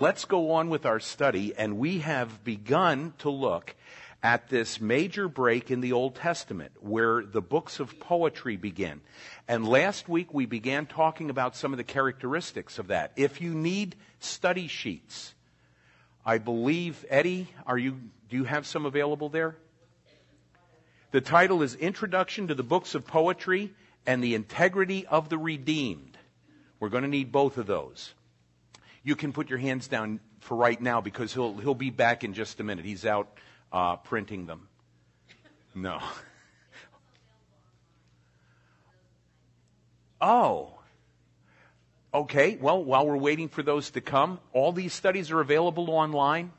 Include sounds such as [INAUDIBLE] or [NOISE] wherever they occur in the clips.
Let's go on with our study, and we have begun to look at this major break in the Old Testament where the books of poetry begin. And last week we began talking about some of the characteristics of that. If you need study sheets, I believe, Eddie, are you, do you have some available there? The title is Introduction to the Books of Poetry and the Integrity of the Redeemed. We're going to need both of those you can put your hands down for right now because he'll he'll be back in just a minute. He's out uh, printing them. No. Oh. Okay. Well, while we're waiting for those to come, all these studies are available online.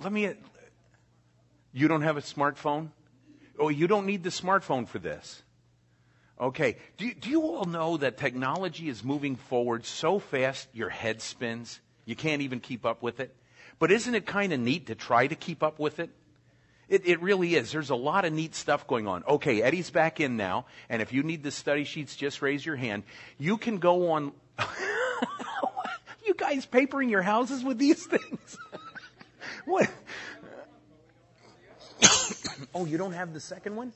Let me. You don't have a smartphone? Oh, you don't need the smartphone for this. Okay. Do do you all know that technology is moving forward so fast your head spins? You can't even keep up with it. But isn't it kind of neat to try to keep up with it? It, it really is. There's a lot of neat stuff going on. Okay, Eddie's back in now, and if you need the study sheets, just raise your hand. You can go on. [LAUGHS] you guys papering your houses with these things? [LAUGHS] what? [COUGHS] oh, you don't have the second one?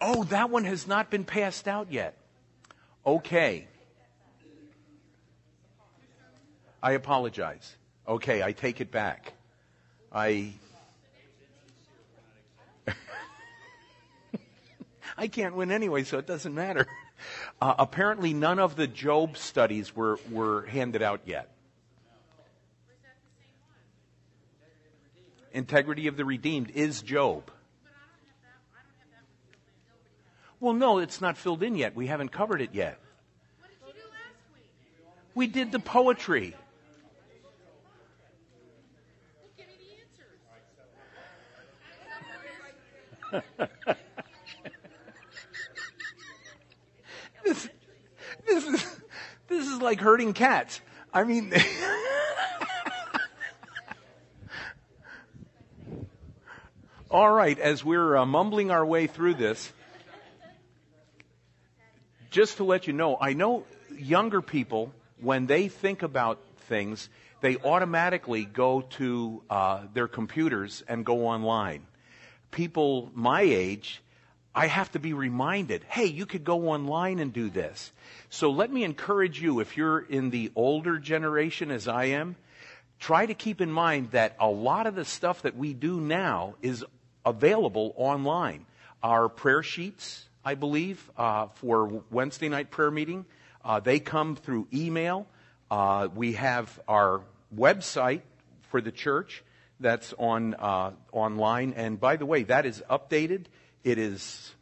Oh, that one has not been passed out yet. Okay. I apologize. Okay, I take it back. I. [LAUGHS] I can't win anyway, so it doesn't matter. [LAUGHS] Uh, apparently, none of the Job studies were, were handed out yet. Integrity of the Redeemed is Job. Well, no, it's not filled in yet. We haven't covered it yet. What did you do last week? We did the poetry. This, this is this is like herding cats. I mean, [LAUGHS] all right. As we're uh, mumbling our way through this, just to let you know, I know younger people when they think about things, they automatically go to uh, their computers and go online. People my age I have to be reminded, hey, you could go online and do this. So let me encourage you, if you're in the older generation as I am, try to keep in mind that a lot of the stuff that we do now is available online. Our prayer sheets, I believe, uh, for Wednesday night prayer meeting, uh, they come through email. Uh, we have our website for the church that's on uh, online, and by the way, that is updated it is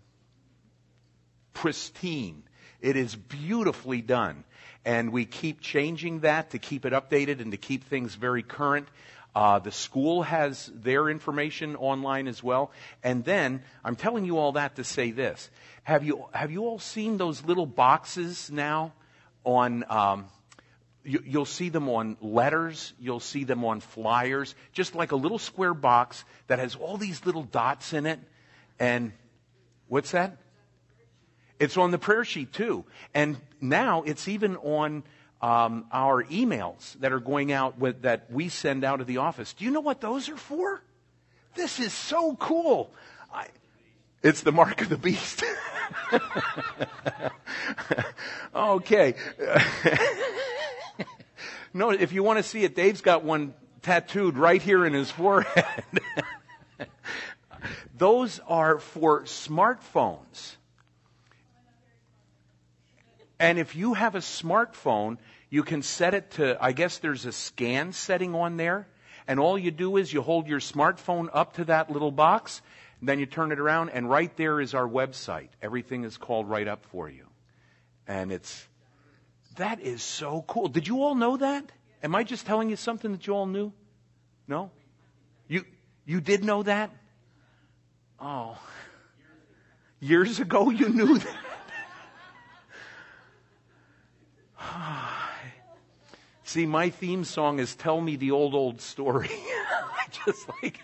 pristine. It is beautifully done. And we keep changing that to keep it updated and to keep things very current. Uh, the school has their information online as well. And then, I'm telling you all that to say this. Have you, have you all seen those little boxes now on, um, you, you'll see them on letters, you'll see them on flyers, just like a little square box that has all these little dots in it and what's that? It's on the prayer sheet too. And now it's even on um, our emails that are going out with, that we send out of the office. Do you know what those are for? This is so cool. I, it's the mark of the beast. [LAUGHS] okay. [LAUGHS] no, if you want to see it, Dave's got one tattooed right here in his forehead. [LAUGHS] Those are for smartphones. And if you have a smartphone, you can set it to, I guess there's a scan setting on there. And all you do is you hold your smartphone up to that little box, then you turn it around, and right there is our website. Everything is called right up for you. And it's, that is so cool. Did you all know that? Am I just telling you something that you all knew? No? You, you did know that? Oh. Years ago you knew that. See, my theme song is Tell Me the Old, Old Story. [LAUGHS] Just like,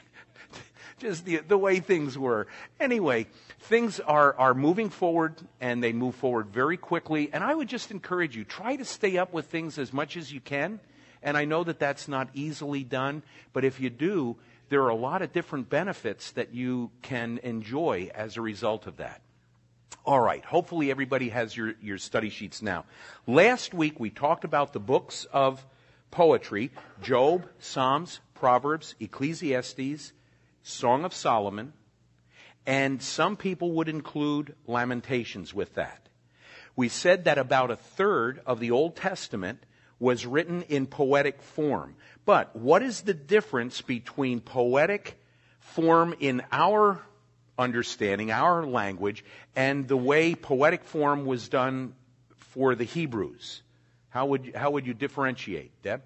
just the, the way things were. Anyway, things are, are moving forward and they move forward very quickly. And I would just encourage you, try to stay up with things as much as you can. And I know that that's not easily done, but if you do, there are a lot of different benefits that you can enjoy as a result of that. All right. Hopefully everybody has your, your study sheets now. Last week we talked about the books of poetry, Job, Psalms, Proverbs, Ecclesiastes, Song of Solomon, and some people would include Lamentations with that. We said that about a third of the Old Testament was written in poetic form. But what is the difference between poetic form in our understanding, our language, and the way poetic form was done for the Hebrews? How would, how would you differentiate, Deb?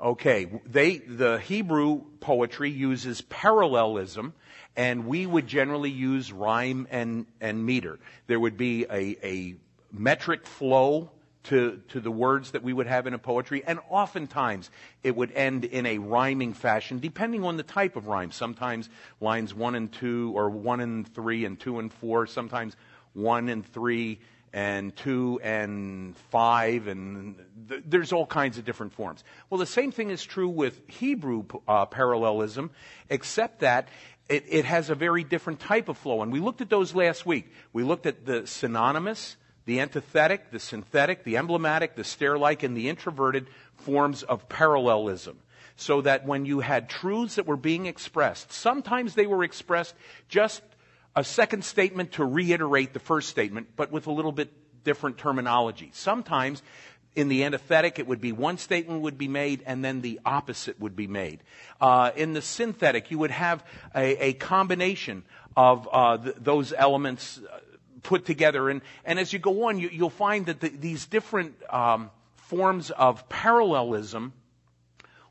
Okay, they, the Hebrew poetry uses parallelism, and we would generally use rhyme and, and meter. There would be a, a metric flow to, to the words that we would have in a poetry, and oftentimes it would end in a rhyming fashion, depending on the type of rhyme. Sometimes lines one and two, or one and three, and two and four, sometimes one and three, and two and five, and th- there's all kinds of different forms. Well, the same thing is true with Hebrew uh, parallelism, except that it, it has a very different type of flow. And we looked at those last week. We looked at the synonymous, the antithetic, the synthetic, the emblematic, the stair-like, and the introverted forms of parallelism. So that when you had truths that were being expressed, sometimes they were expressed just a second statement to reiterate the first statement, but with a little bit different terminology. Sometimes in the antithetic, it would be one statement would be made and then the opposite would be made. Uh, in the synthetic, you would have a, a combination of uh, th- those elements uh, put together. And, and as you go on, you, will find that the, these different um, forms of parallelism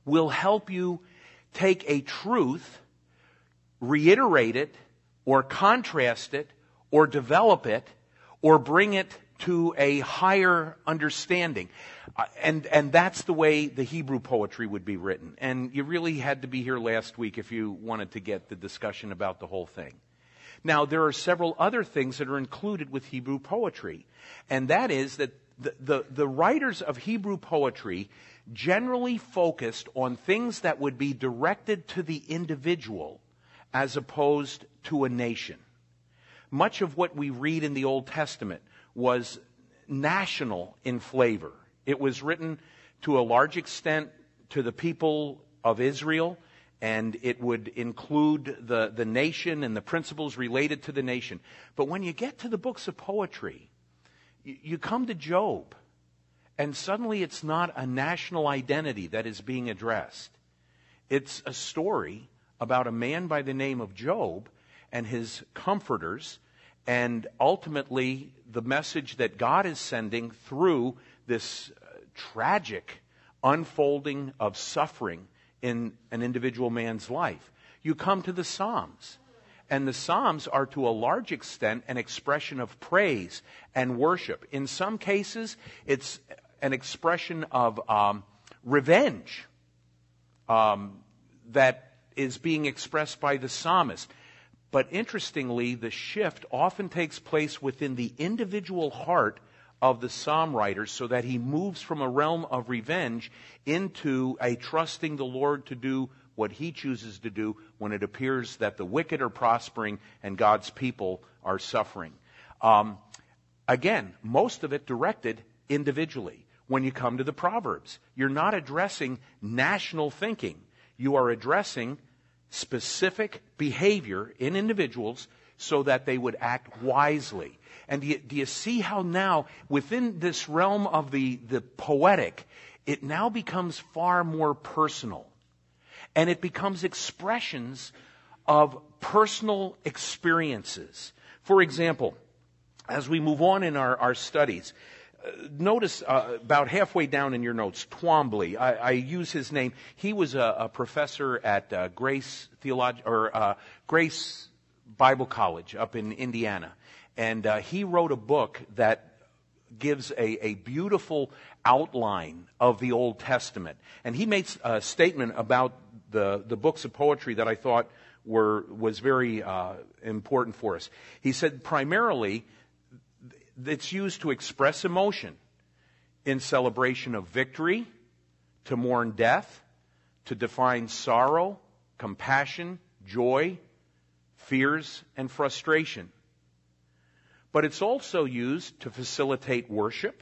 will help you take a truth, reiterate it, or contrast it, or develop it, or bring it to a higher understanding. Uh, and, and that's the way the Hebrew poetry would be written. And you really had to be here last week if you wanted to get the discussion about the whole thing. Now, there are several other things that are included with Hebrew poetry. And that is that the, the, the writers of Hebrew poetry generally focused on things that would be directed to the individual as opposed to a nation. Much of what we read in the Old Testament was national in flavor. It was written to a large extent to the people of Israel, and it would include the, the nation and the principles related to the nation. But when you get to the books of poetry, you, you come to Job, and suddenly it's not a national identity that is being addressed. It's a story about a man by the name of Job and his comforters, and ultimately the message that God is sending through this uh, tragic unfolding of suffering in an individual man's life. You come to the Psalms. And the Psalms are to a large extent an expression of praise and worship. In some cases, it's an expression of um, revenge um, that is being expressed by the psalmist. But interestingly, the shift often takes place within the individual heart of the psalm writer so that he moves from a realm of revenge into a trusting the Lord to do what he chooses to do when it appears that the wicked are prospering and God's people are suffering. Um, again, most of it directed individually. When you come to the Proverbs, you're not addressing national thinking you are addressing specific behavior in individuals so that they would act wisely. And do you, do you, see how now, within this realm of the, the poetic, it now becomes far more personal. And it becomes expressions of personal experiences. For example, as we move on in our, our studies, notice uh, about halfway down in your notes, Twombly. I, I use his name. He was a, a professor at uh, Grace Theolog- or uh, Grace Bible College up in Indiana, and uh, he wrote a book that gives a, a beautiful outline of the Old Testament. And he makes a statement about the, the books of poetry that I thought were, was very uh, important for us. He said primarily it's used to express emotion in celebration of victory, to mourn death, to define sorrow, compassion, joy, fears, and frustration. But it's also used to facilitate worship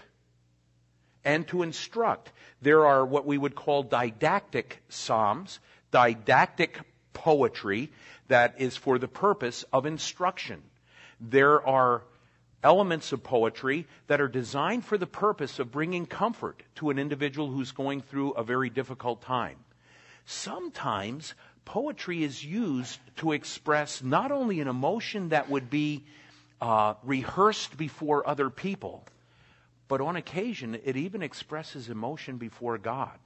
and to instruct. There are what we would call didactic psalms, didactic poetry that is for the purpose of instruction. There are elements of poetry that are designed for the purpose of bringing comfort to an individual who's going through a very difficult time. Sometimes poetry is used to express not only an emotion that would be uh, rehearsed before other people, but on occasion it even expresses emotion before God.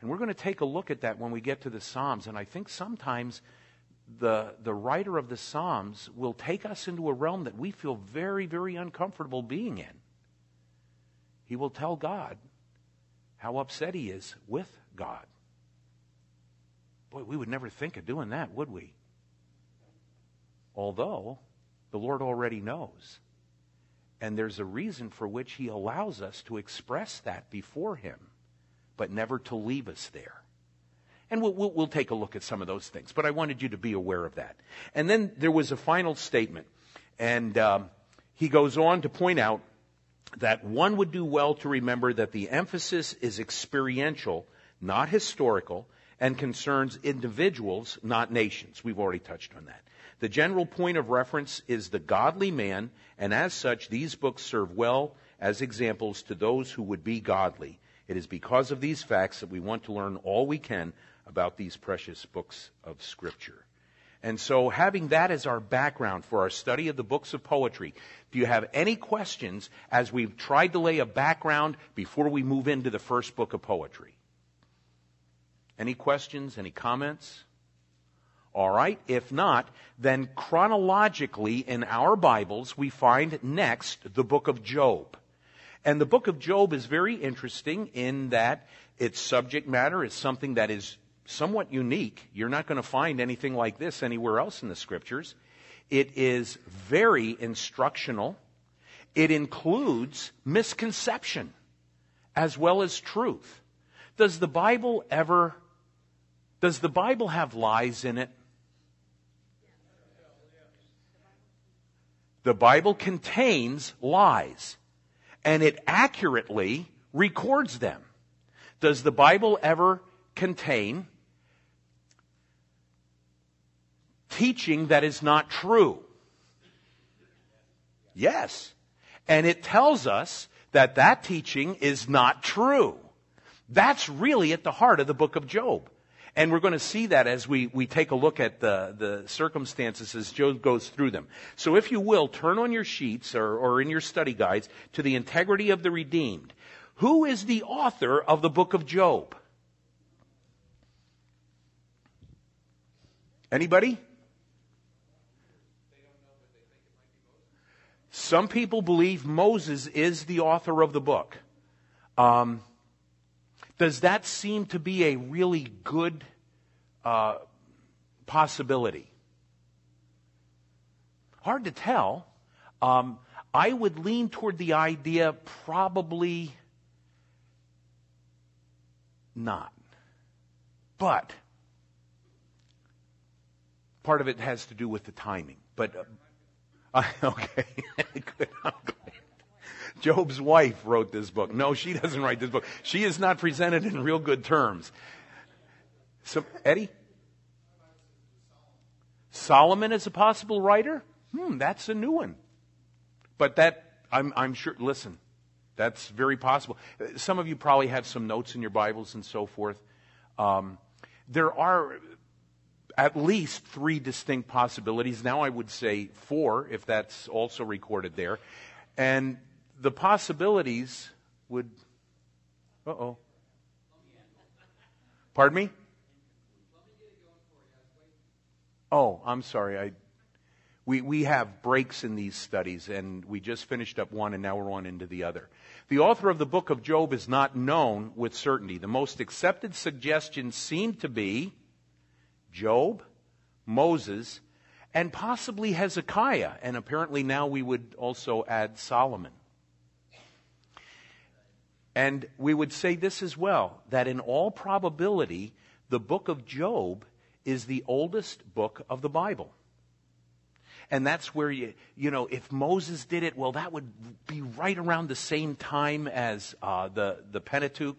And we're going to take a look at that when we get to the Psalms. And I think sometimes the, the writer of the Psalms will take us into a realm that we feel very, very uncomfortable being in. He will tell God how upset he is with God. Boy, we would never think of doing that, would we? Although the Lord already knows. And there's a reason for which he allows us to express that before him, but never to leave us there. And we'll, we'll, we'll, take a look at some of those things. But I wanted you to be aware of that. And then there was a final statement. And um, he goes on to point out that one would do well to remember that the emphasis is experiential, not historical, and concerns individuals, not nations. We've already touched on that. The general point of reference is the godly man, and as such, these books serve well as examples to those who would be godly. It is because of these facts that we want to learn all we can about these precious books of Scripture. And so, having that as our background for our study of the books of poetry, do you have any questions as we've tried to lay a background before we move into the first book of poetry? Any questions? Any comments? All right. If not, then chronologically in our Bibles, we find next the book of Job. And the book of Job is very interesting in that its subject matter is something that is somewhat unique. You're not going to find anything like this anywhere else in the scriptures. It is very instructional. It includes misconception as well as truth. Does the Bible ever, does the Bible have lies in it? The Bible contains lies and it accurately records them. Does the Bible ever contain teaching that is not true? Yes. And it tells us that that teaching is not true. That's really at the heart of the book of Job. And we're going to see that as we, we take a look at the, the circumstances as Job goes through them. So if you will, turn on your sheets or, or in your study guides to the integrity of the redeemed. Who is the author of the book of Job? Anybody? Some people believe Moses is the author of the book. Um, does that seem to be a really good uh, possibility? Hard to tell. Um, I would lean toward the idea probably not. But part of it has to do with the timing. But uh, [LAUGHS] okay. [LAUGHS] Good. Job's wife wrote this book. No, she [LAUGHS] doesn't write this book. She is not presented in real good terms. So, Eddie? Solomon is a possible writer? Hmm, that's a new one. But that, I'm, I'm sure, listen, that's very possible. Some of you probably have some notes in your Bibles and so forth. Um, there are at least three distinct possibilities. Now I would say four, if that's also recorded there. And the possibilities would. Uh oh. Pardon me? Oh, I'm sorry. I. We, we have breaks in these studies, and we just finished up one, and now we're on into the other. The author of the book of Job is not known with certainty. The most accepted suggestions seem to be Job, Moses, and possibly Hezekiah, and apparently now we would also add Solomon. And we would say this as well that in all probability, the book of Job is the oldest book of the Bible. And that's where you, you know, if Moses did it, well, that would be right around the same time as uh, the, the Pentateuch.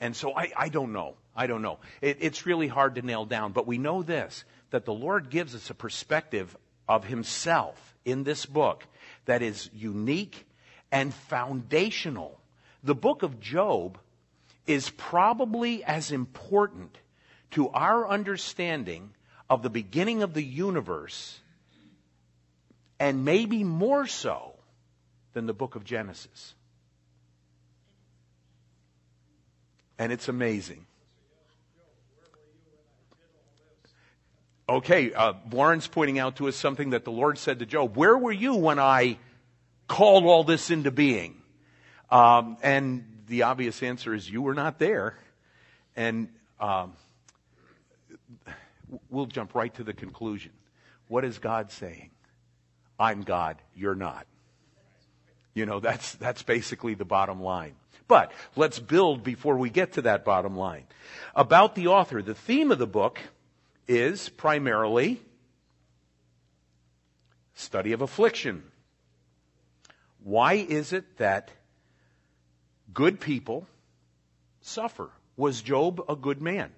And so I, I don't know. I don't know. It, it's really hard to nail down. But we know this that the Lord gives us a perspective of Himself in this book that is unique and foundational. The book of Job is probably as important to our understanding of the beginning of the universe and maybe more so than the book of Genesis. And it's amazing. Okay, uh, Warren's pointing out to us something that the Lord said to Job. Where were you when I called all this into being? Um, and the obvious answer is you were not there. And um, we'll jump right to the conclusion. What is God saying? I'm God, you're not. You know, that's, that's basically the bottom line. But let's build before we get to that bottom line. About the author, the theme of the book is primarily study of affliction. Why is it that good people suffer? Was Job a good man?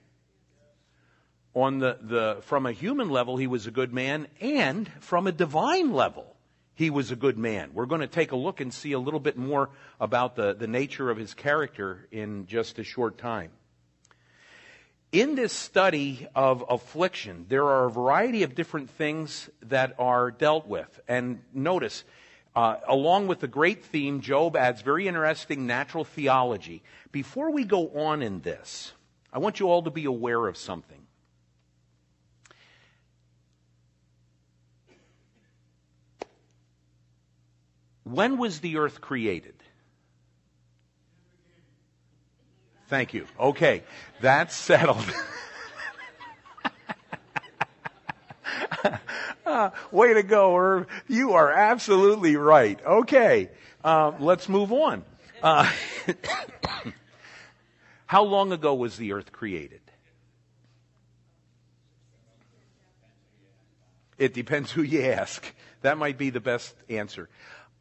on the, the, from a human level, he was a good man, and from a divine level, he was a good man. We're going to take a look and see a little bit more about the, the nature of his character in just a short time. In this study of affliction, there are a variety of different things that are dealt with. And notice, uh, along with the great theme, Job adds very interesting natural theology. Before we go on in this, I want you all to be aware of something. When was the earth created? Thank you. Okay, that's settled. [LAUGHS] [LAUGHS] way to go, Irv. You are absolutely right. Okay, uh, let's move on. Uh, [COUGHS] how long ago was the earth created? It depends who you ask. That might be the best answer.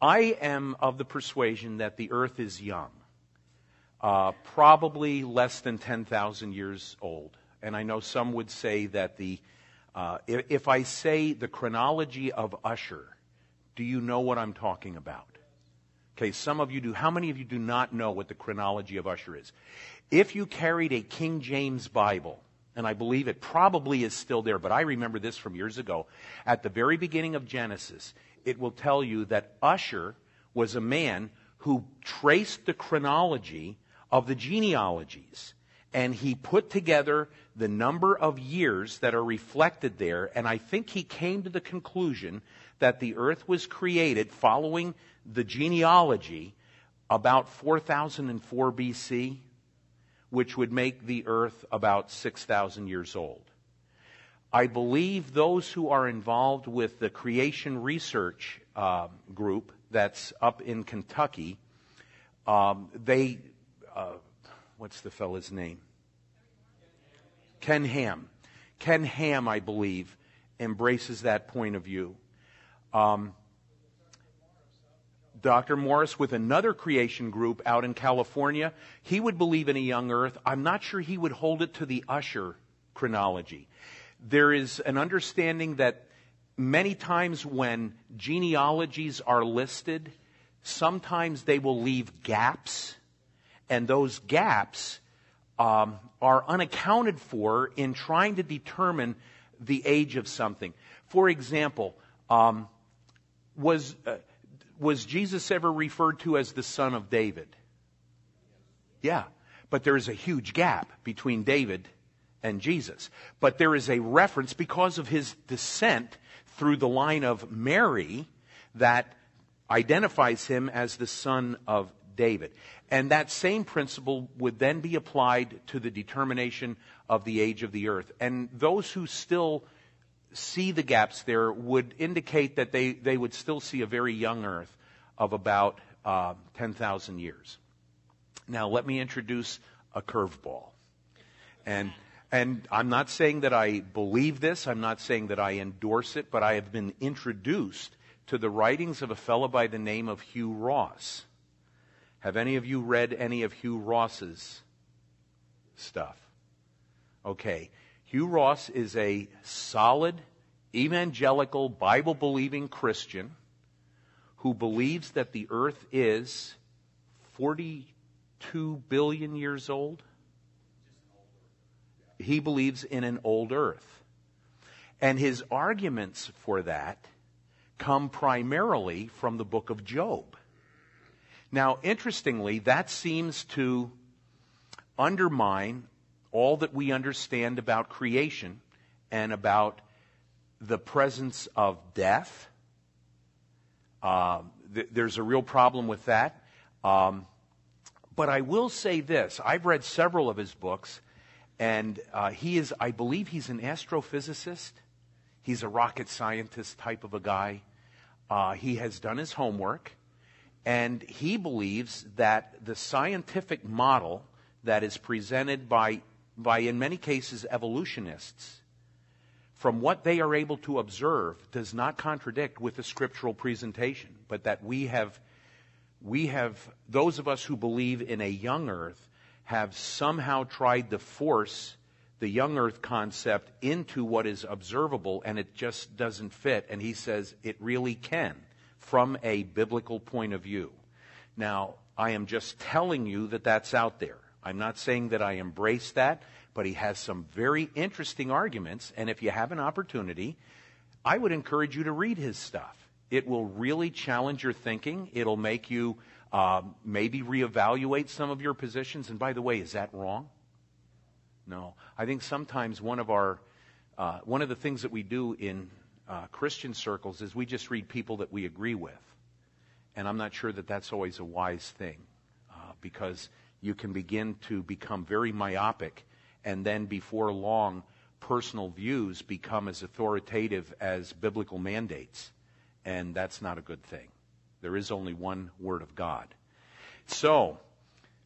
I am of the persuasion that the earth is young, uh, probably less than 10,000 years old. And I know some would say that the, uh, if, if I say the chronology of Ussher, do you know what I'm talking about? Okay, some of you do. How many of you do not know what the chronology of Ussher is? If you carried a King James Bible, and I believe it probably is still there, but I remember this from years ago, at the very beginning of Genesis, it will tell you that Ussher was a man who traced the chronology of the genealogies. And he put together the number of years that are reflected there. And I think he came to the conclusion that the earth was created following the genealogy about 4004 BC, which would make the earth about 6,000 years old. I believe those who are involved with the creation research uh, group that's up in Kentucky, um, they, uh, what's the fellow's name? Ken Ham. Ken Ham, I believe, embraces that point of view. Um, Dr. Morris with another creation group out in California, he would believe in a young earth. I'm not sure he would hold it to the Ussher chronology there is an understanding that many times when genealogies are listed, sometimes they will leave gaps, and those gaps um, are unaccounted for in trying to determine the age of something. For example, um, was uh, was Jesus ever referred to as the son of David? Yeah, but there is a huge gap between David and Jesus. But there is a reference because of his descent through the line of Mary that identifies him as the son of David. And that same principle would then be applied to the determination of the age of the earth. And those who still see the gaps there would indicate that they, they would still see a very young earth of about uh, 10,000 years. Now, let me introduce a curveball. And, and I'm not saying that I believe this, I'm not saying that I endorse it, but I have been introduced to the writings of a fellow by the name of Hugh Ross. Have any of you read any of Hugh Ross's stuff? Okay. Hugh Ross is a solid, evangelical, Bible believing Christian who believes that the earth is 42 billion years old. He believes in an old earth. And his arguments for that come primarily from the book of Job. Now, interestingly, that seems to undermine all that we understand about creation and about the presence of death. Uh, th- there's a real problem with that. Um, but I will say this I've read several of his books, and uh, he is, I believe, he's an astrophysicist. He's a rocket scientist type of a guy. Uh, he has done his homework, and he believes that the scientific model that is presented by by, in many cases, evolutionists, from what they are able to observe, does not contradict with the scriptural presentation, but that we have, we have, those of us who believe in a young earth, have somehow tried to force the young earth concept into what is observable, and it just doesn't fit. And he says it really can from a biblical point of view. Now, I am just telling you that that's out there. I'm not saying that I embrace that, but he has some very interesting arguments. And if you have an opportunity, I would encourage you to read his stuff. It will really challenge your thinking. It'll make you uh, maybe reevaluate some of your positions. And by the way, is that wrong? No. I think sometimes one of our uh, one of the things that we do in uh, Christian circles is we just read people that we agree with, and I'm not sure that that's always a wise thing uh, because you can begin to become very myopic, and then before long, personal views become as authoritative as biblical mandates. And that's not a good thing. There is only one Word of God. So,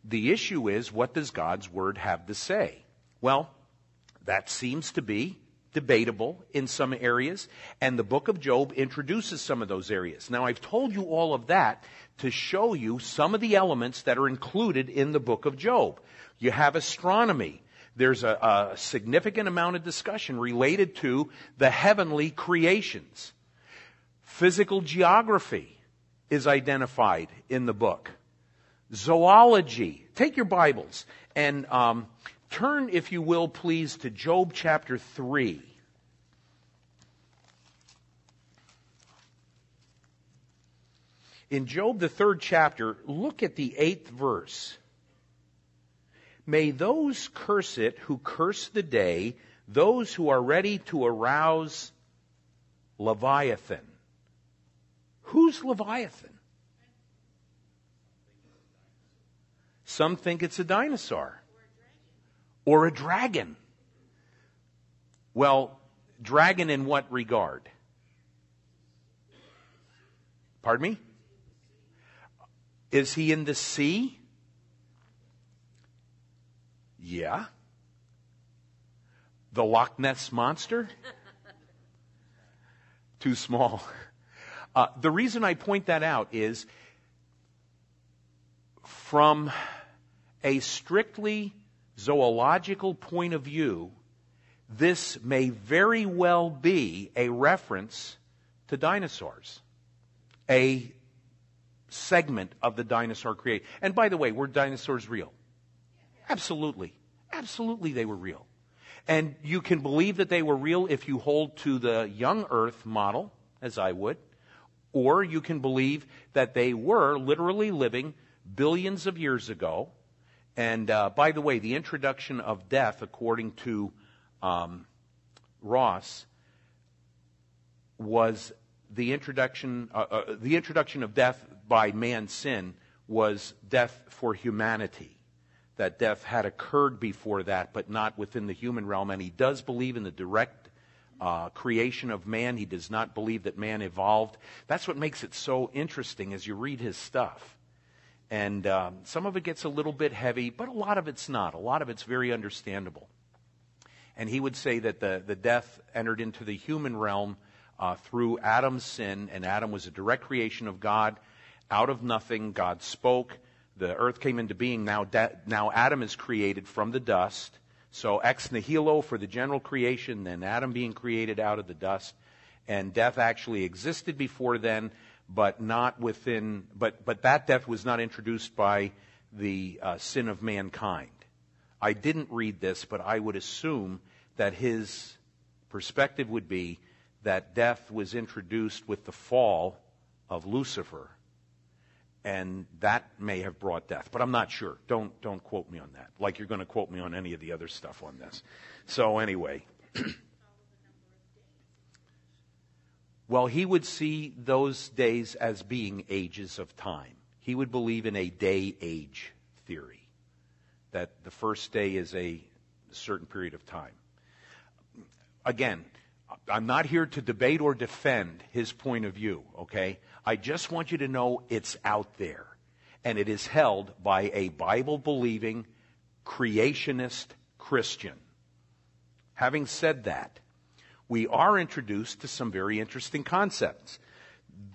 the issue is what does God's Word have to say? Well, that seems to be debatable in some areas, and the book of Job introduces some of those areas. Now, I've told you all of that to show you some of the elements that are included in the book of Job. You have astronomy. There's a, a significant amount of discussion related to the heavenly creations. Physical geography is identified in the book. Zoology. Take your Bibles and um, Turn, if you will, please, to Job chapter 3. In Job, the third chapter, look at the eighth verse. May those curse it who curse the day, those who are ready to arouse Leviathan. Who's Leviathan? Some think it's a dinosaur or a dragon. Well, dragon in what regard? Pardon me? Is he in the sea? Yeah. The Loch Ness monster? [LAUGHS] Too small. Uh, the reason I point that out is from a strictly zoological point of view, this may very well be a reference to dinosaurs, a segment of the dinosaur creation. And by the way, were dinosaurs real? Absolutely. Absolutely, they were real. And you can believe that they were real if you hold to the young earth model, as I would, or you can believe that they were literally living billions of years ago and uh, by the way, the introduction of death, according to um, Ross, was the introduction, uh, uh, the introduction of death by man's sin was death for humanity. That death had occurred before that, but not within the human realm. And he does believe in the direct uh, creation of man. He does not believe that man evolved. That's what makes it so interesting as you read his stuff. And um, some of it gets a little bit heavy, but a lot of it's not. A lot of it's very understandable. And he would say that the, the death entered into the human realm uh, through Adam's sin, and Adam was a direct creation of God. Out of nothing, God spoke. The earth came into being. Now, da- now Adam is created from the dust. So ex nihilo for the general creation, then Adam being created out of the dust. And death actually existed before then, but not within, but, but that death was not introduced by the uh, sin of mankind. I didn't read this, but I would assume that his perspective would be that death was introduced with the fall of Lucifer, and that may have brought death. But I'm not sure. Don't don't quote me on that. Like you're going to quote me on any of the other stuff on this. So anyway. [CLEARS THROAT] well, he would see those days as being ages of time. He would believe in a day age theory, that the first day is a certain period of time. Again, I'm not here to debate or defend his point of view, okay? I just want you to know it's out there. And it is held by a Bible believing, creationist Christian. Having said that, we are introduced to some very interesting concepts.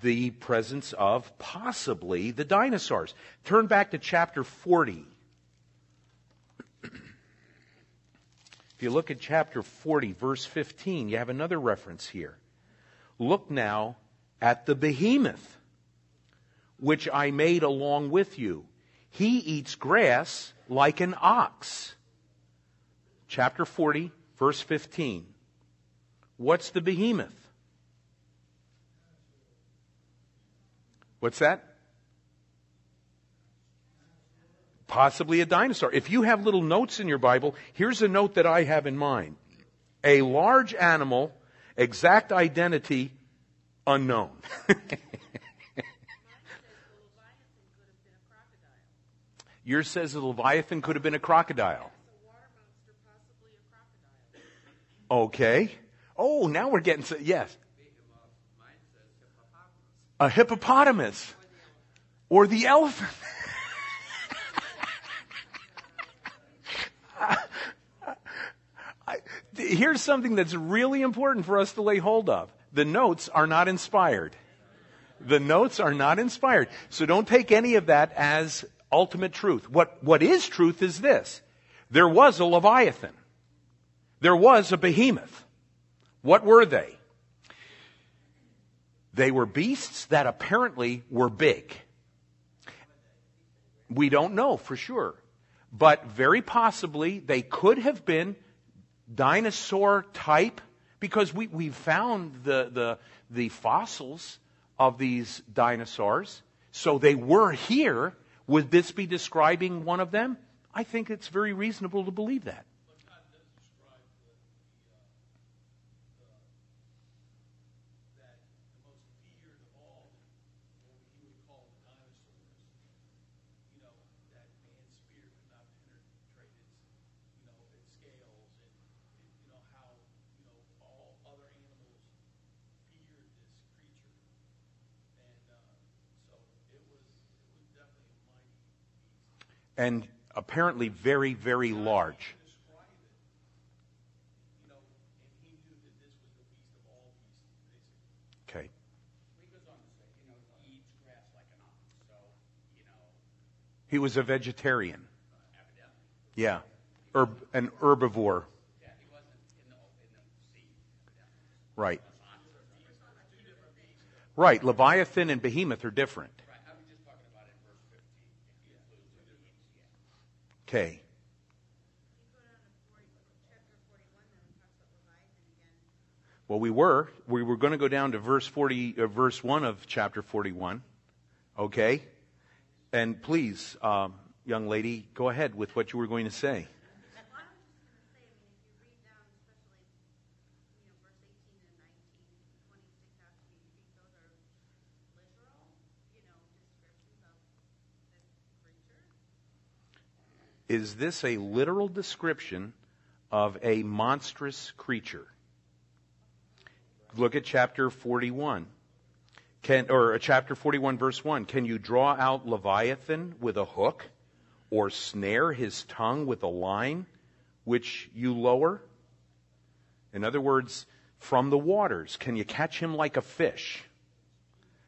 The presence of possibly the dinosaurs. Turn back to chapter 40. If you look at chapter 40, verse 15, you have another reference here. Look now at the behemoth, which I made along with you. He eats grass like an ox. Chapter 40, verse 15. What's the behemoth? What's that? possibly a dinosaur. If you have little notes in your Bible, here's a note that I have in mind. A large animal, exact identity unknown. [LAUGHS] Yours says the Leviathan could have been a crocodile. Okay. Oh, now we're getting, to, yes. A hippopotamus. Or the elephant. [LAUGHS] here's something that's really important for us to lay hold of. The notes are not inspired. The notes are not inspired. So don't take any of that as ultimate truth. What, what is truth is this. There was a Leviathan. There was a behemoth. What were they? They were beasts that apparently were big. We don't know for sure. But very possibly they could have been dinosaur type because we, we found the, the, the fossils of these dinosaurs. So they were here. Would this be describing one of them? I think it's very reasonable to believe that. And apparently very, very large. Okay. He was a vegetarian. Yeah. Herb, an herbivore. Right. Right. Leviathan and Behemoth are different. Okay. Well, we were. We were going to go down to verse 40, uh, verse 1 of chapter 41. Okay? And please, um, young lady, go ahead with what you were going to say. Is this a literal description of a monstrous creature? Look at chapter 41. Can, or uh, chapter 41 verse 1. Can you draw out Leviathan with a hook or snare his tongue with a line which you lower? In other words, from the waters, can you catch him like a fish?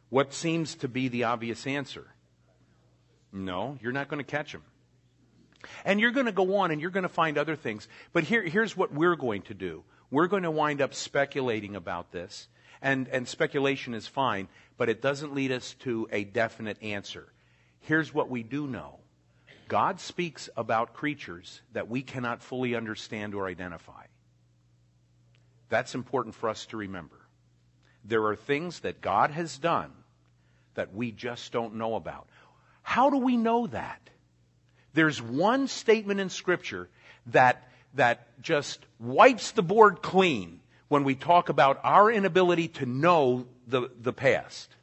What seems to be the obvious answer? No, you're not going to catch him. And you're going to go on and you're going to find other things. But here, here's what we're going to do. We're going to wind up speculating about this. And, and speculation is fine, but it doesn't lead us to a definite answer. Here's what we do know God speaks about creatures that we cannot fully understand or identify. That's important for us to remember. There are things that God has done that we just don't know about. How do we know that? There's one statement in Scripture that, that just wipes the board clean when we talk about our inability to know the, the past.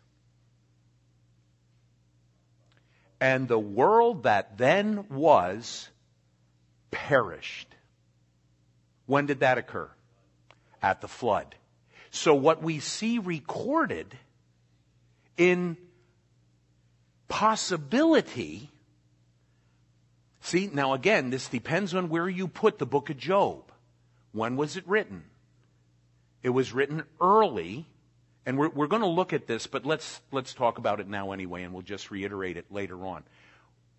And the world that then was perished. When did that occur? At the flood. So what we see recorded in possibility See, now again, this depends on where you put the book of Job. When was it written? It was written early, and we're, we're going to look at this, but let's, let's talk about it now anyway, and we'll just reiterate it later on.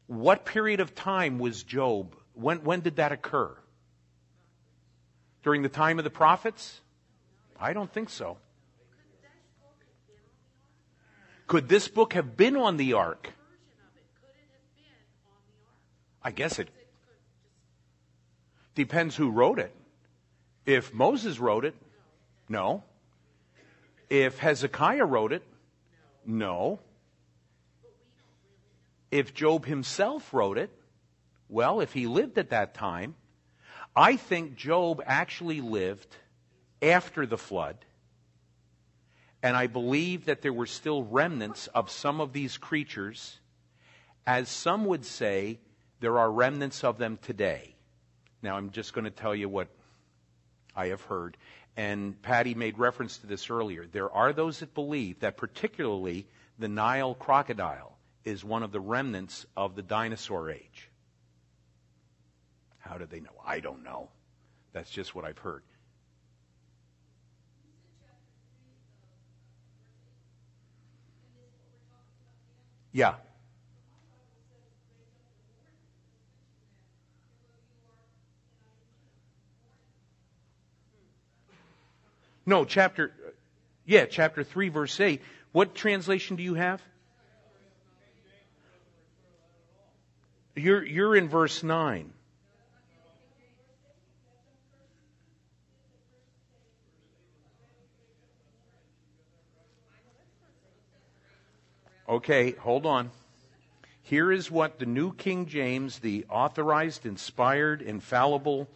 What period of time was Job? When, when did that occur? During the time of the prophets? I don't think so. Could this book have been on the ark? I guess it depends who wrote it. If Moses wrote it, no. If Hezekiah wrote it, no. If Job himself wrote it, well, if he lived at that time, I think Job actually lived after the flood. And I believe that there were still remnants of some of these creatures, as some would say, there are remnants of them today. Now, I'm just going to tell you what I have heard. And Patty made reference to this earlier. There are those that believe that, particularly, the Nile crocodile is one of the remnants of the dinosaur age. How do they know? I don't know. That's just what I've heard. Yeah. No, chapter, yeah, chapter 3, verse 8. What translation do you have? You're, you're in verse 9. Okay, hold on. Here is what the New King James, the authorized, inspired, infallible,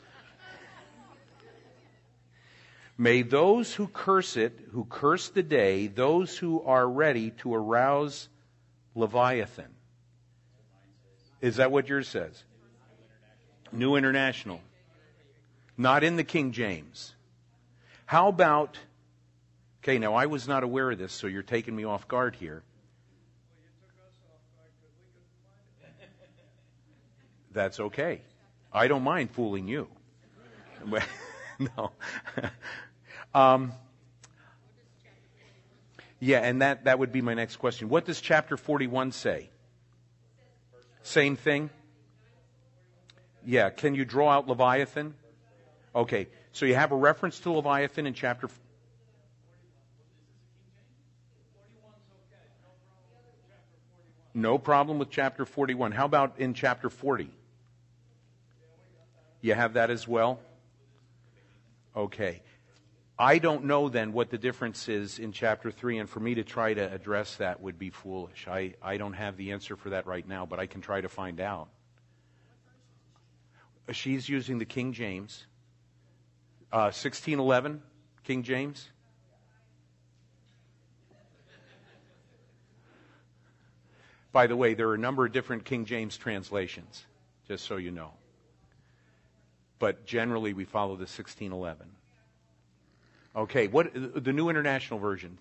May those who curse it, who curse the day, those who are ready to arouse Leviathan. Is that what yours says? New International. Not in the King James. How about, okay, now I was not aware of this, so you're taking me off guard here. That's okay. I don't mind fooling you. [LAUGHS] no. [LAUGHS] Um, yeah, and that, that would be my next question. What does chapter 41 say? Same thing? Yeah, can you draw out Leviathan? Okay, so you have a reference to Leviathan in chapter. No problem with chapter 41. How about in chapter 40? You have that as well? Okay. I don't know then what the difference is in chapter 3, and for me to try to address that would be foolish. I, I don't have the answer for that right now, but I can try to find out. She's using the King James. Uh, 1611, King James. By the way, there are a number of different King James translations, just so you know. But generally, we follow the 1611. Okay, what the New International Version?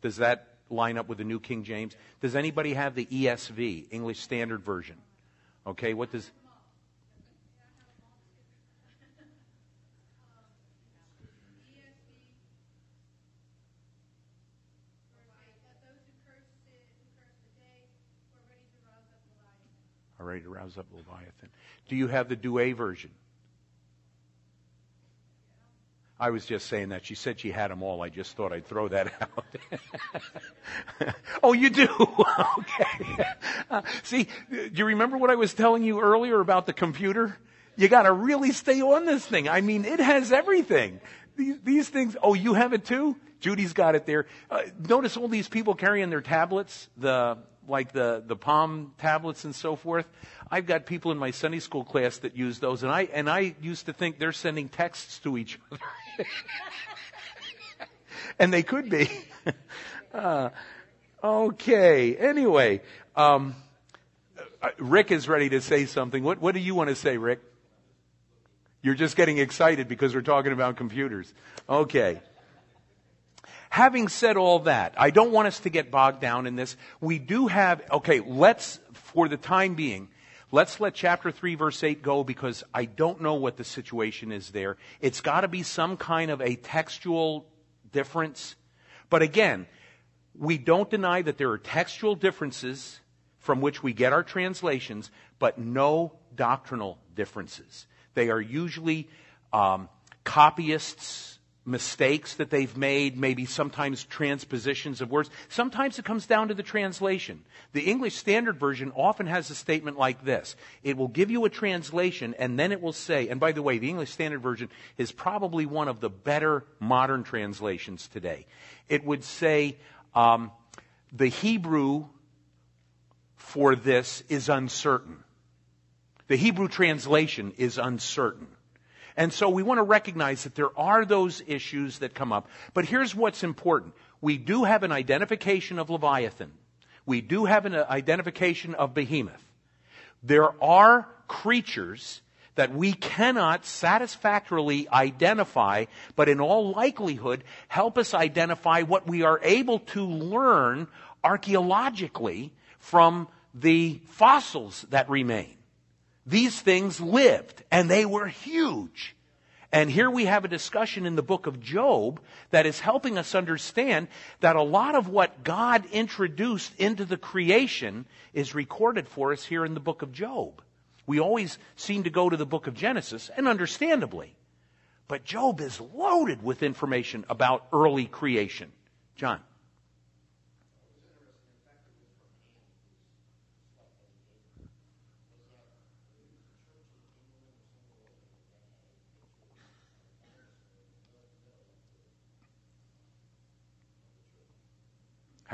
Does that line up with the New King James? Does anybody have the ESV, English Standard Version? Okay, what does are ready to rouse up Leviathan? Do you have the Douay version? I was just saying that. She said she had them all. I just thought I'd throw that [LAUGHS] out. [LAUGHS] oh, you do? [LAUGHS] okay. Uh, see, do you remember what I was telling you earlier about the computer? You got to really stay on this thing. I mean, it has everything. These, these things. Oh, you have it too? Judy's got it there. Uh, notice all these people carrying their tablets, the like the the palm tablets and so forth. I've got people in my Sunday school class that use those, and I and I used to think they're sending texts to each other. [LAUGHS] and they could be. [LAUGHS] uh, okay. Anyway, um, uh, Rick is ready to say something. What, what do you want to say, Rick? You're just getting excited because we're talking about computers. Okay. Having said all that, I don't want us to get bogged down in this. We do have, okay, let's, for the time being, Let's let chapter 3, verse 8 go because I don't know what the situation is there. It's got to be some kind of a textual difference. But again, we don't deny that there are textual differences from which we get our translations, but no doctrinal differences. They are usually um, copyists mistakes that they've made, maybe sometimes transpositions of words. Sometimes it comes down to the translation. The English Standard Version often has a statement like this. It will give you a translation and then it will say, and by the way, the English Standard Version is probably one of the better modern translations today. It would say, um, the Hebrew for this is uncertain. The Hebrew translation is uncertain. And so we want to recognize that there are those issues that come up. But here's what's important. We do have an identification of Leviathan. We do have an identification of Behemoth. There are creatures that we cannot satisfactorily identify, but in all likelihood help us identify what we are able to learn archaeologically from the fossils that remain. These things lived, and they were huge. And here we have a discussion in the book of Job that is helping us understand that a lot of what God introduced into the creation is recorded for us here in the book of Job. We always seem to go to the book of Genesis, and understandably. But Job is loaded with information about early creation. John.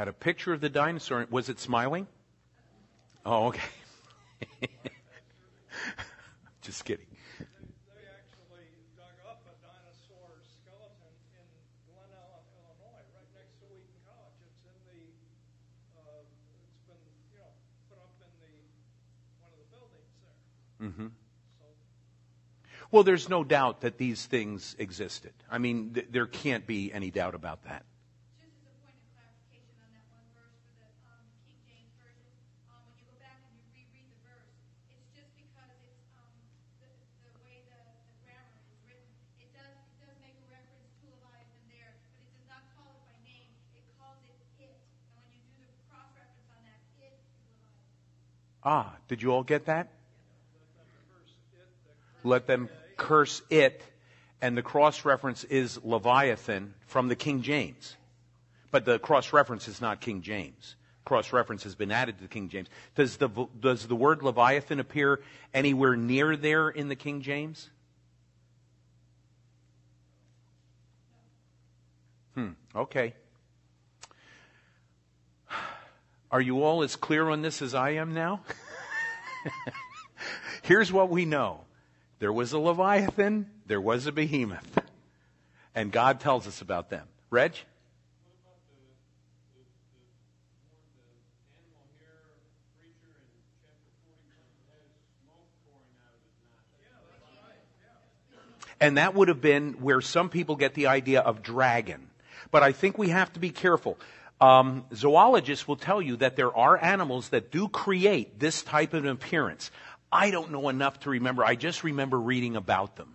Had a picture of the dinosaur. Was it smiling? Oh, okay. [LAUGHS] Just kidding. They actually dug up a dinosaur skeleton in Glen Ellyn, Illinois, right next to Wheaton College. It's in the, uh, it's been, you know, put up in the, one of the buildings there. Mm-hmm. Well, there's no doubt that these things existed. I mean, th- there can't be any doubt about that. Just as a point of clarification on that one verse for the um, King James Version, um, when you go back and you reread the verse, it's just because it's um, the, the way the, the grammar is written. It does it does make a reference to Leviathan there, but it does not call it by name. It calls it it. And when you do the cross reference on that, it is Leviathan. Ah, did you all get that? Let them curse it, and the cross reference is Leviathan from the King James. But the cross reference is not King James. Cross reference has been added to the King James. Does the, does the word Leviathan appear anywhere near there in the King James? Hmm, okay. Are you all as clear on this as I am now? [LAUGHS] Here's what we know there was a Leviathan, there was a behemoth, and God tells us about them. Reg? And that would have been where some people get the idea of dragon. But I think we have to be careful. Um, zoologists will tell you that there are animals that do create this type of appearance. I don't know enough to remember. I just remember reading about them.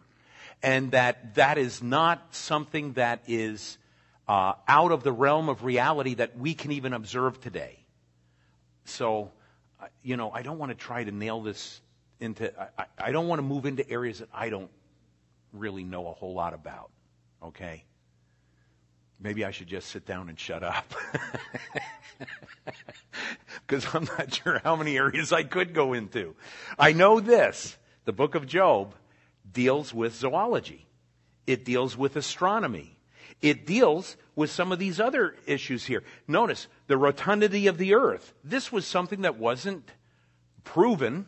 And that that is not something that is uh, out of the realm of reality that we can even observe today. So, uh, you know, I don't want to try to nail this into, I, I don't want to move into areas that I don't really know a whole lot about. Okay? Maybe I should just sit down and shut up. [LAUGHS] Because I'm not sure how many areas I could go into. I know this. The book of Job deals with zoology. It deals with astronomy. It deals with some of these other issues here. Notice the rotundity of the earth. This was something that wasn't proven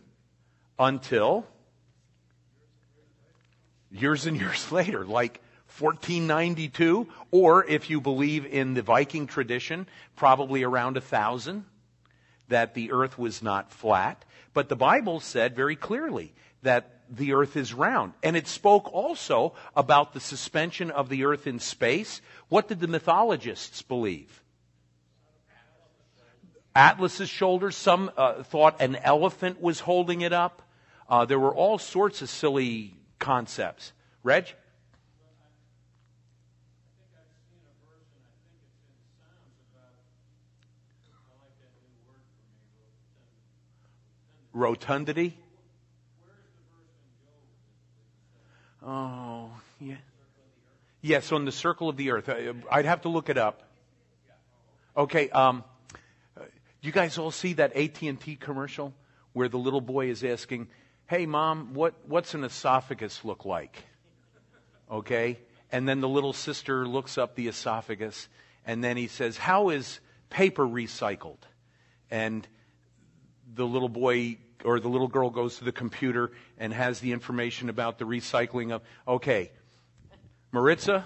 until years and years later, like 1492, or if you believe in the Viking tradition, probably around a thousand, that the earth was not flat. But the Bible said very clearly that the earth is round. And it spoke also about the suspension of the earth in space. What did the mythologists believe? Atlas's shoulders. Some uh, thought an elephant was holding it up. Uh, there were all sorts of silly concepts. Reg? Rotundity? Oh, yeah. Yes, on the circle of the earth. I'd have to look it up. Okay, um, you guys all see that AT&T commercial where the little boy is asking, "Hey mom, what what's an esophagus look like?" Okay? And then the little sister looks up the esophagus and then he says, "How is paper recycled?" And the little boy or the little girl goes to the computer and has the information about the recycling of, okay, Maritza?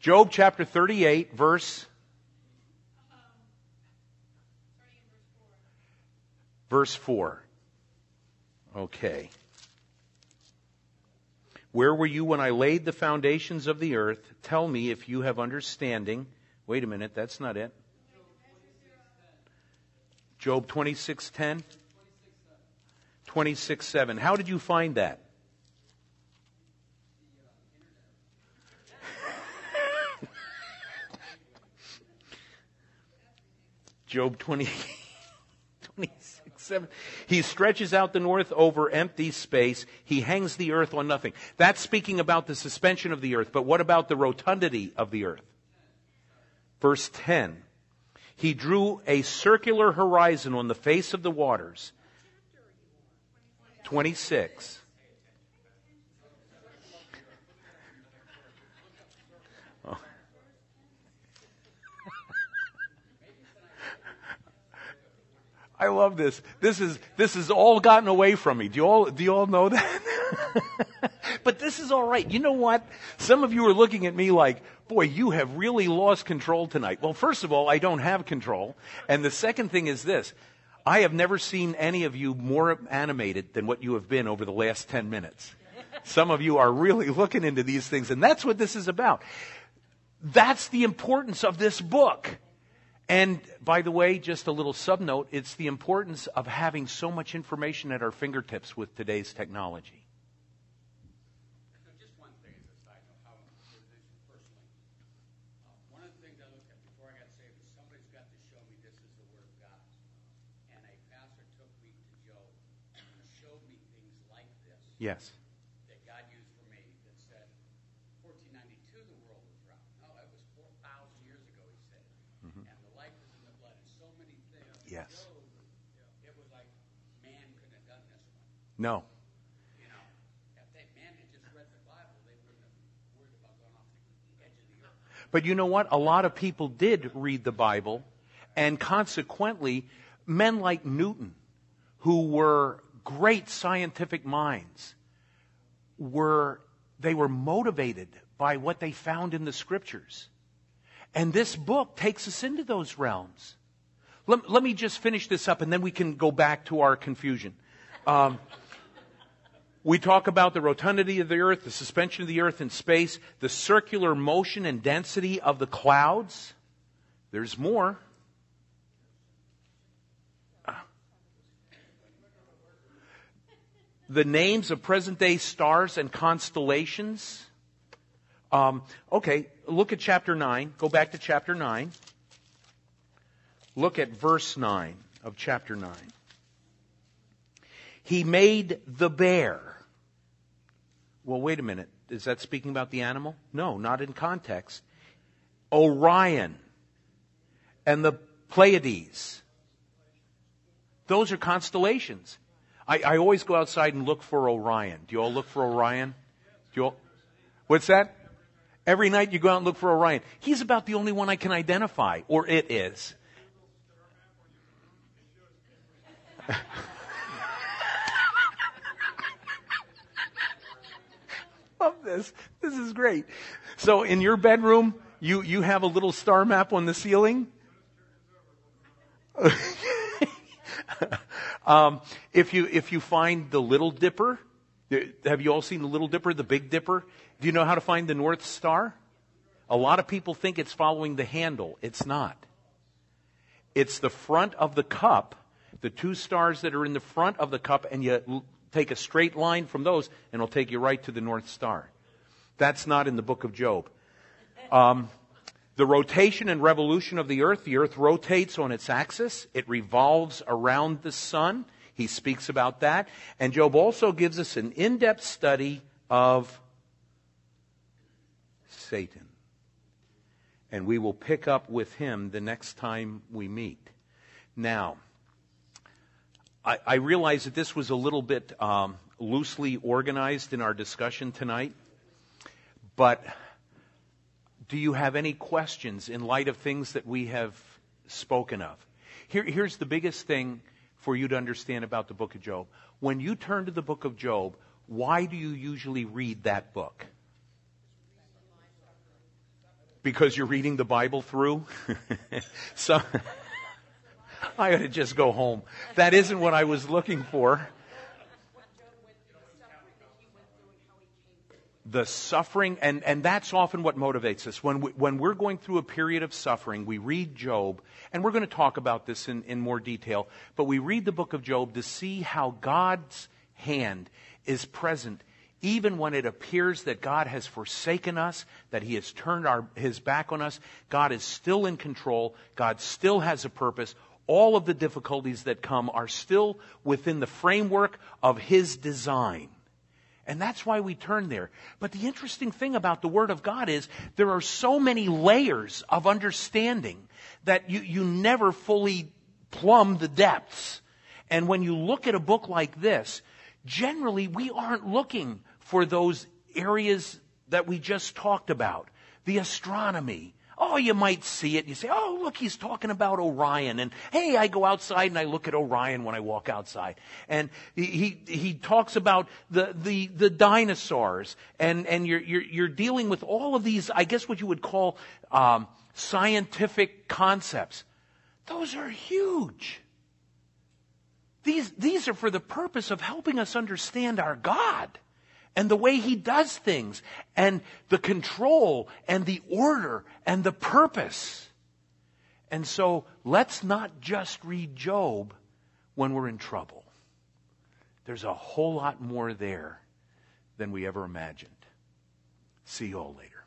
Job chapter 38, verse. Verse 4. Okay. Where were you when I laid the foundations of the earth? Tell me if you have understanding. Wait a minute, that's not it. Job 26:10 26:7 How did you find that? [LAUGHS] Job 20 [LAUGHS] 26 7 He stretches out the north over empty space. He hangs the earth on nothing. That's speaking about the suspension of the earth, but what about the rotundity of the earth? Verse 10 he drew a circular horizon on the face of the waters. 26. Oh. [LAUGHS] I love this. This is this has all gotten away from me. Do you all do you all know that? [LAUGHS] but this is all right. You know what? Some of you are looking at me like, boy, you have really lost control tonight. Well, first of all, I don't have control. And the second thing is this. I have never seen any of you more animated than what you have been over the last 10 minutes. Some of you are really looking into these things, and that's what this is about. That's the importance of this book. And by the way, just a little subnote, it's the importance of having so much information at our fingertips with today's technology. Yes. That God used for me that said, 1492 the world was round. No, it was 4,000 years ago, he said. Mm-hmm. And the life is in the blood. And so many things. Yes. Job, it was like man couldn't have done this one. No. You know, if they, man had just read the Bible, they wouldn't have worried about going off the edge of the earth. But you know what? A lot of people did read the Bible, and consequently, men like Newton, who were great scientific minds were they were motivated by what they found in the scriptures. And this book takes us into those realms. Let, let me just finish this up and then we can go back to our confusion. Um, We talk about the rotundity of the earth, the suspension of the earth in space, the circular motion and density of the clouds. There's more. The names of present day stars and constellations. Um, okay, look at chapter 9. Go back to chapter 9. Look at verse 9 of chapter 9. He made the bear. Well, wait a minute. Is that speaking about the animal? No, not in context. Orion and the Pleiades. Those are constellations. I, I always go outside and look for Orion. Do you all look for Orion? Do you all, what's that? Every night you go out and look for Orion. He's about the only one I can identify, or it is. [LAUGHS] Love this. This is great. So in your bedroom, you, you have a little star map on the ceiling? [LAUGHS] um, if you if you find the Little Dipper, have you all seen the Little Dipper, the Big Dipper? Do you know how to find the North Star? A lot of people think it's following the handle. It's not. It's the front of the cup, the two stars that are in the front of the cup, and you take a straight line from those, and it'll take you right to the North Star. That's not in the book of Job. Um, the rotation and revolution of the earth, the earth rotates on its axis, it revolves around the sun. He speaks about that. And Job also gives us an in depth study of Satan. And we will pick up with him the next time we meet. Now, I, I realize that this was a little bit um, loosely organized in our discussion tonight, but do you have any questions in light of things that we have spoken of? Here, here's the biggest thing for you to understand about the book of Job. When you turn to the book of Job, why do you usually read that book? Because you're reading the Bible through? [LAUGHS] so. [LAUGHS] I ought to just go home. That isn't what I was looking for. The suffering, and, and that's often what motivates us. When, we, when we're going through a period of suffering, we read Job, and we're going to talk about this in, in more detail, but we read the book of Job to see how God's hand is present even when it appears that God has forsaken us, that He has turned our, His back on us, God is still in control. God still has a purpose all of the difficulties that come are still within the framework of His design. And that's why we turn there. But the interesting thing about the Word of God is there are so many layers of understanding that you, you never fully plumb the depths. And when you look at a book like this, generally we aren't looking for those areas that we just talked about. The astronomy, Oh, you might see it. You say, oh, look, he's talking about Orion. And hey, I go outside and I look at Orion when I walk outside. And he, he, he talks about the, the, the dinosaurs. And, and you're, you're, you're dealing with all of these, I guess what you would call um, scientific concepts. Those are huge. These, these are for the purpose of helping us understand our God and the way he does things and the control and the order and the purpose. And so let's not just read Job when we're in trouble. There's a whole lot more there than we ever imagined. See you all later.